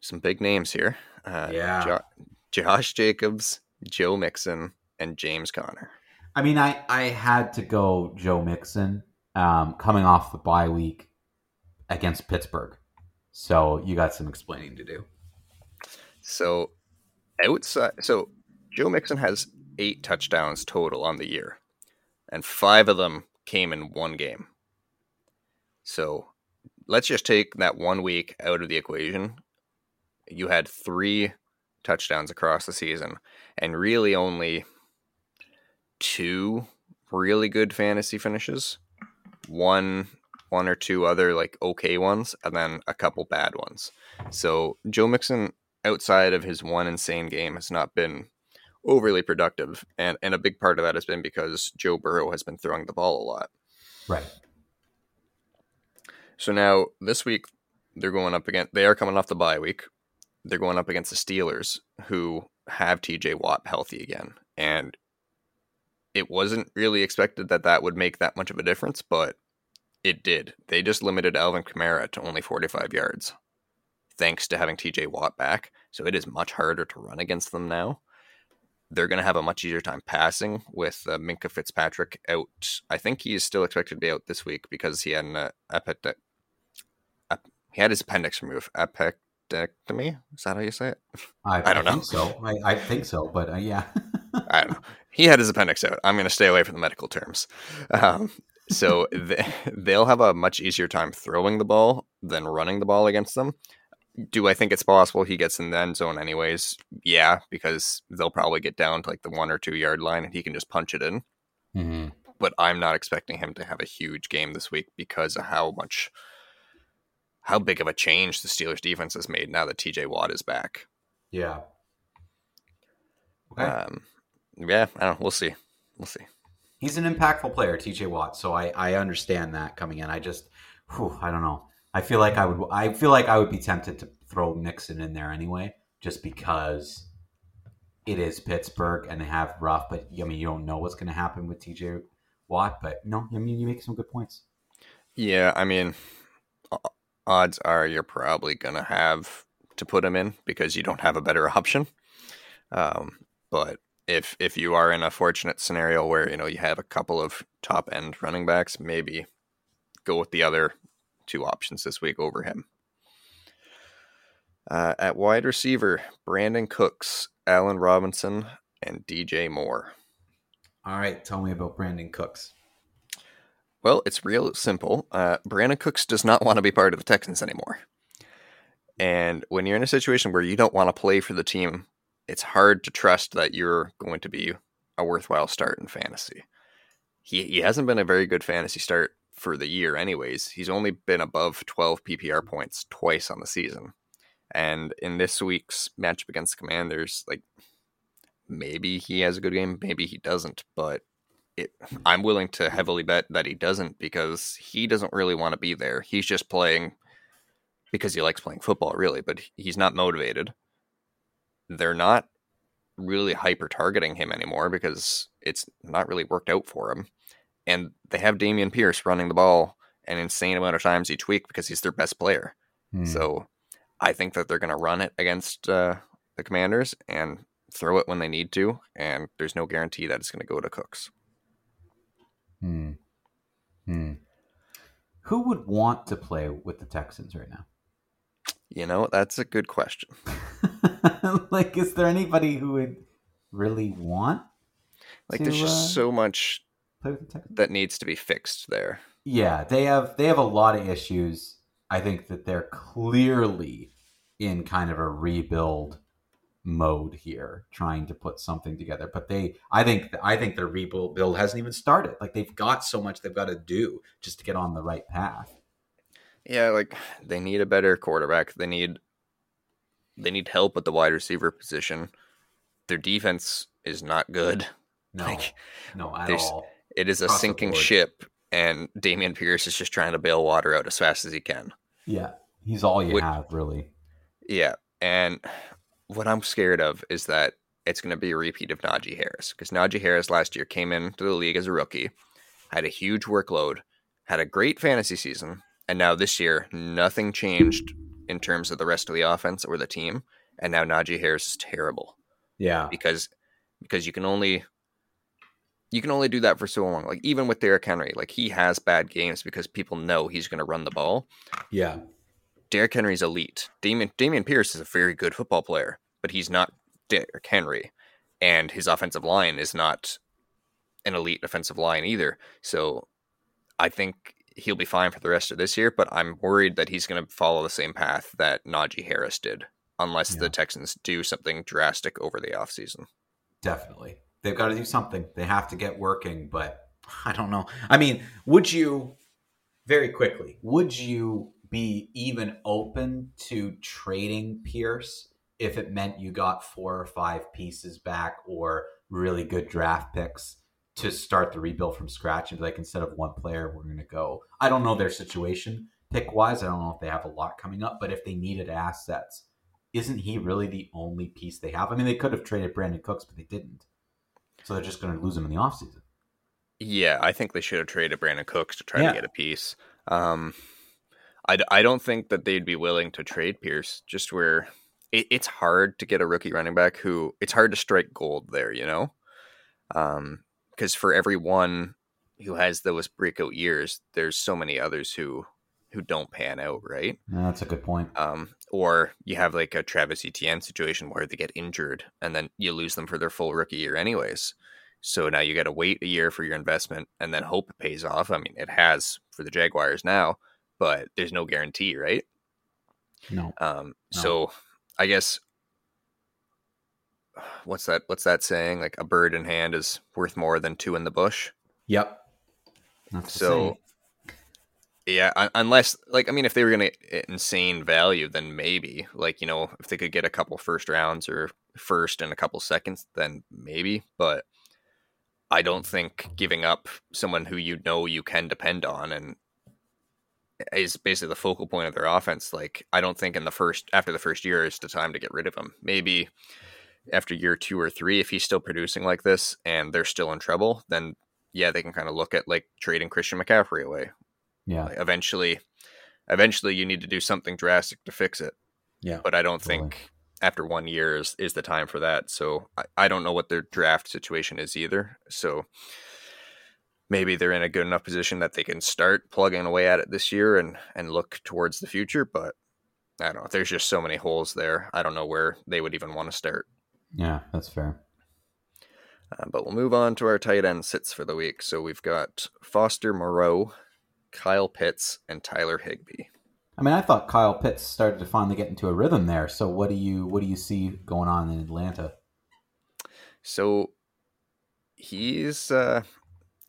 some big names here. Uh, yeah, jo- Josh Jacobs, Joe Mixon, and James Conner. I mean, I I had to go Joe Mixon um, coming off the bye week against Pittsburgh. So you got some explaining to do. So outside, so Joe Mixon has eight touchdowns total on the year, and five of them came in one game. So let's just take that one week out of the equation. You had three touchdowns across the season, and really only two really good fantasy finishes. One one or two other like okay ones, and then a couple bad ones. So Joe Mixon, outside of his one insane game, has not been overly productive, and and a big part of that has been because Joe Burrow has been throwing the ball a lot. Right. So now this week they're going up against. They are coming off the bye week. They're going up against the Steelers, who have T.J. Watt healthy again, and it wasn't really expected that that would make that much of a difference, but it did. They just limited Alvin Kamara to only 45 yards, thanks to having TJ Watt back. So it is much harder to run against them now. They're going to have a much easier time passing with uh, Minkah Fitzpatrick out. I think he is still expected to be out this week because he had an uh, epic, he had his appendix removed. Appendectomy? Is that how you say it? I, I don't know. so. I, I, think so, but uh, yeah. I don't know. He had his appendix out. I'm going to stay away from the medical terms. Um, so they'll have a much easier time throwing the ball than running the ball against them. Do I think it's possible he gets in the end zone anyways? Yeah, because they'll probably get down to like the one or two yard line and he can just punch it in. Mm-hmm. But I'm not expecting him to have a huge game this week because of how much, how big of a change the Steelers defense has made now that TJ Watt is back. Yeah. Okay. Um, yeah, I don't. We'll see. We'll see he's an impactful player, TJ Watt. So I, I understand that coming in. I just, whew, I don't know. I feel like I would, I feel like I would be tempted to throw Mixon in there anyway, just because it is Pittsburgh and they have rough. But I mean, you don't know what's going to happen with TJ Watt. But no, I mean, you make some good points. Yeah, I mean, odds are you're probably going to have to put him in because you don't have a better option. Um, but if if you are in a fortunate scenario where you know you have a couple of top end running backs, maybe go with the other two options this week over him. Uh, at wide receiver, Brandin Cooks, Allen Robinson, and DJ Moore. All right, tell me about Brandin Cooks. Well, it's real simple. Uh, Brandin Cooks does not want to be part of the Texans anymore. And when you're in a situation where you don't want to play for the team it's hard to trust that you're going to be a worthwhile start in fantasy. He he hasn't been a very good fantasy start for the year anyways. He's only been above 12 PPR points twice on the season. And in this week's matchup against Commanders, like maybe he has a good game, maybe he doesn't, but it, I'm willing to heavily bet that he doesn't because he doesn't really want to be there. He's just playing because he likes playing football, really, but he's not motivated they're not really hyper targeting him anymore because it's not really worked out for him. And they have Dameon Pierce running the ball an insane amount of times each week because he's their best player. Hmm. So I think that they're going to run it against uh, the Commanders and throw it when they need to. And there's no guarantee that it's going to go to Cooks. Hmm. Hmm. Who would want to play with the Texans right now? You know, that's a good question. like, is there anybody who would really want? Like, to, there's just uh, so much that needs to be fixed there. Yeah, they have they have a lot of issues. I think that they're clearly in kind of a rebuild mode here, trying to put something together. But they, I think, I think their rebuild build hasn't even started. Like they've got so much they've got to do just to get on the right path. Yeah, like they need a better quarterback. They need they need help at the wide receiver position. Their defense is not good. No, like, no, at all. It is a Across sinking ship, and Dameon Pierce is just trying to bail water out as fast as he can. Yeah, he's all you Which, have, really. Yeah, and what I'm scared of is that it's going to be a repeat of Najee Harris because Najee Harris last year came into the league as a rookie, had a huge workload, had a great fantasy season, and now this year nothing changed in terms of the rest of the offense or the team, and now Najee Harris is terrible. Yeah, because because you can only you can only do that for so long. Like even with Derrick Henry, like he has bad games because people know he's going to run the ball. Yeah, Derrick Henry's elite. Damian, Dameon Pierce is a very good football player, but he's not Derrick Henry, and his offensive line is not an elite offensive line either. So I think he'll be fine for the rest of this year, but I'm worried that he's going to follow the same path that Najee Harris did, unless yeah. the Texans do something drastic over the offseason. Definitely. They've got to do something. They have to get working, but I don't know. I mean, would you, very quickly, would you be even open to trading Pierce if it meant you got four or five pieces back or really good draft picks to start the rebuild from scratch and like instead of one player we're going to go. I don't know their situation pick wise i don't know if they have a lot coming up but if they needed assets isn't he really the only piece they have? I mean they could have traded brandin cooks but they didn't. So they're just going to lose him in the offseason. Yeah i think they should have traded brandin cooks to try yeah. to get a piece. Um I, I don't think that they'd be willing to trade pierce just where it, it's hard to get a rookie running back who it's hard to strike gold there you know um because for every one who has those breakout years, there's so many others who who don't pan out, right? That's a good point. Um, or you have like a Travis Etienne situation where they get injured and then you lose them for their full rookie year, anyways. So now you got to wait a year for your investment and then hope it pays off. I mean, it has for the Jaguars now, but there's no guarantee, right? No. Um, no. So I guess what's that what's that saying like a bird in hand is worth more than two in the bush yep That's so yeah unless like i mean if they were gonna insane value then maybe like you know if they could get a couple first rounds or first and a couple seconds then maybe but i don't think giving up someone who you know you can depend on and is basically the focal point of their offense like i don't think in the first after the first year is the time to get rid of him maybe after year two or three, if he's still producing like this and they're still in trouble, then yeah, they can kind of look at like trading Christian McCaffrey away. Yeah. Like eventually, eventually you need to do something drastic to fix it. Yeah. But I don't totally. think after one year is, is the time for that. So I, I don't know what their draft situation is either. So maybe they're in a good enough position that they can start plugging away at it this year and, and look towards the future. But I don't know. There's just so many holes there. I don't know where they would even want to start. Yeah, that's fair. Uh, but we'll move on to our tight end sits for the week. So we've got Foster Moreau, Kyle Pitts, and Tyler Higbee. I mean, I thought Kyle Pitts started to finally get into a rhythm there. So what do you what do you see going on in Atlanta? So he's uh,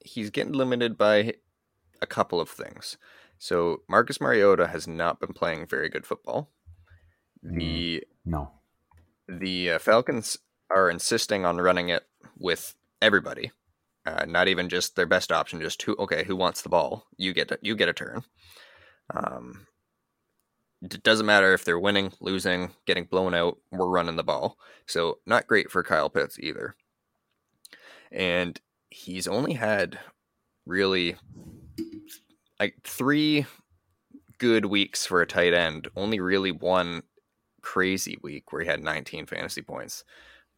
he's getting limited by a couple of things. So Marcus Mariota has not been playing very good football. The mm, no the uh, Falcons are insisting on running it with everybody, uh, not even just their best option. Just who? Okay, who wants the ball? You get you get a turn. Um, it doesn't matter if they're winning, losing, getting blown out. We're running the ball, so not great for Kyle Pitts either. And he's only had really like three good weeks for a tight end. Only really one crazy week where he had 19 fantasy points.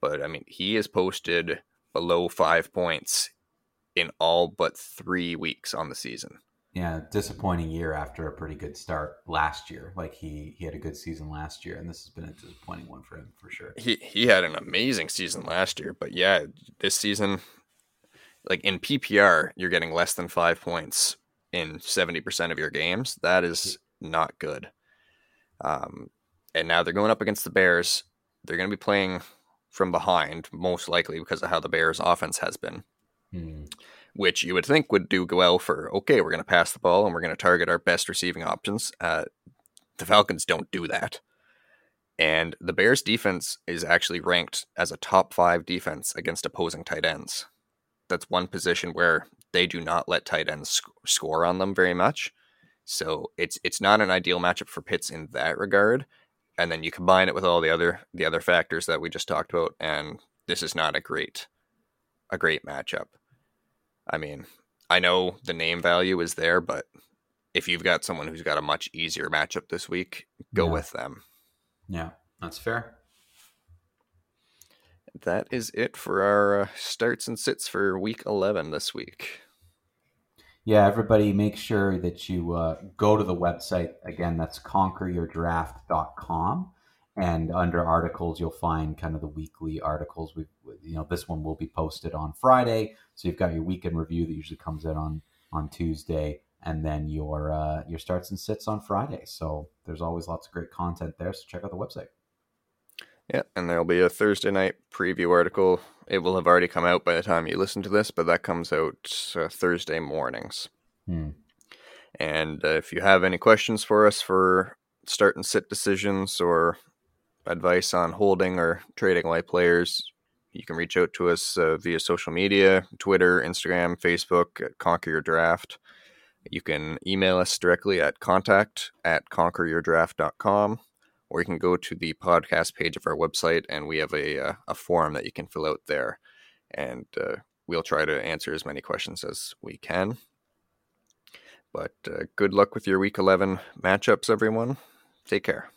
But I mean, he has posted below five points in all but three weeks on the season. Yeah, disappointing year after a pretty good start last year. Like he he had a good season last year, and this has been a disappointing one for him for sure. He he had an amazing season last year, but yeah, this season, like in PPR, you're getting less than five points in seventy percent of your games. That is not good. Um, and now they're going up against the Bears. They're going to be playing from behind, most likely because of how the Bears' offense has been. Hmm. Which you would think would do well for okay, we're going to pass the ball and we're going to target our best receiving options. Uh, the Falcons don't do that. And the Bears defense is actually ranked as a top five defense against opposing tight ends. That's one position where they do not let tight ends sc- score on them very much. So it's it's not an ideal matchup for Pitts in that regard. And then you combine it with all the other the other factors that we just talked about, and this is not a great a great matchup. I mean, I know the name value is there, but if you've got someone who's got a much easier matchup this week, go yeah. with them. Yeah, that's fair. That is it for our uh, starts and sits for week 11 this week. Yeah, everybody make sure that you uh, go to the website. Again, that's conqueryourdraft.com. And under articles, you'll find kind of the weekly articles. We, you know, this one will be posted on Friday, so you've got your weekend review that usually comes out on on Tuesday, and then your uh, your starts and sits on Friday. So there's always lots of great content there. So check out the website. Yeah, and there'll be a Thursday night preview article. It will have already come out by the time you listen to this, but that comes out uh, Thursday mornings. Hmm. And uh, if you have any questions for us for start and sit decisions or advice on holding or trading light players, you can reach out to us uh, via social media Twitter, Instagram, Facebook at Conquer Your Draft. You can email us directly at contact at conqueryourdraft.com or you can go to the podcast page of our website and we have a, uh, a form that you can fill out there. And uh, we'll try to answer as many questions as we can. But uh, good luck with your week 11 matchups, everyone. Take care.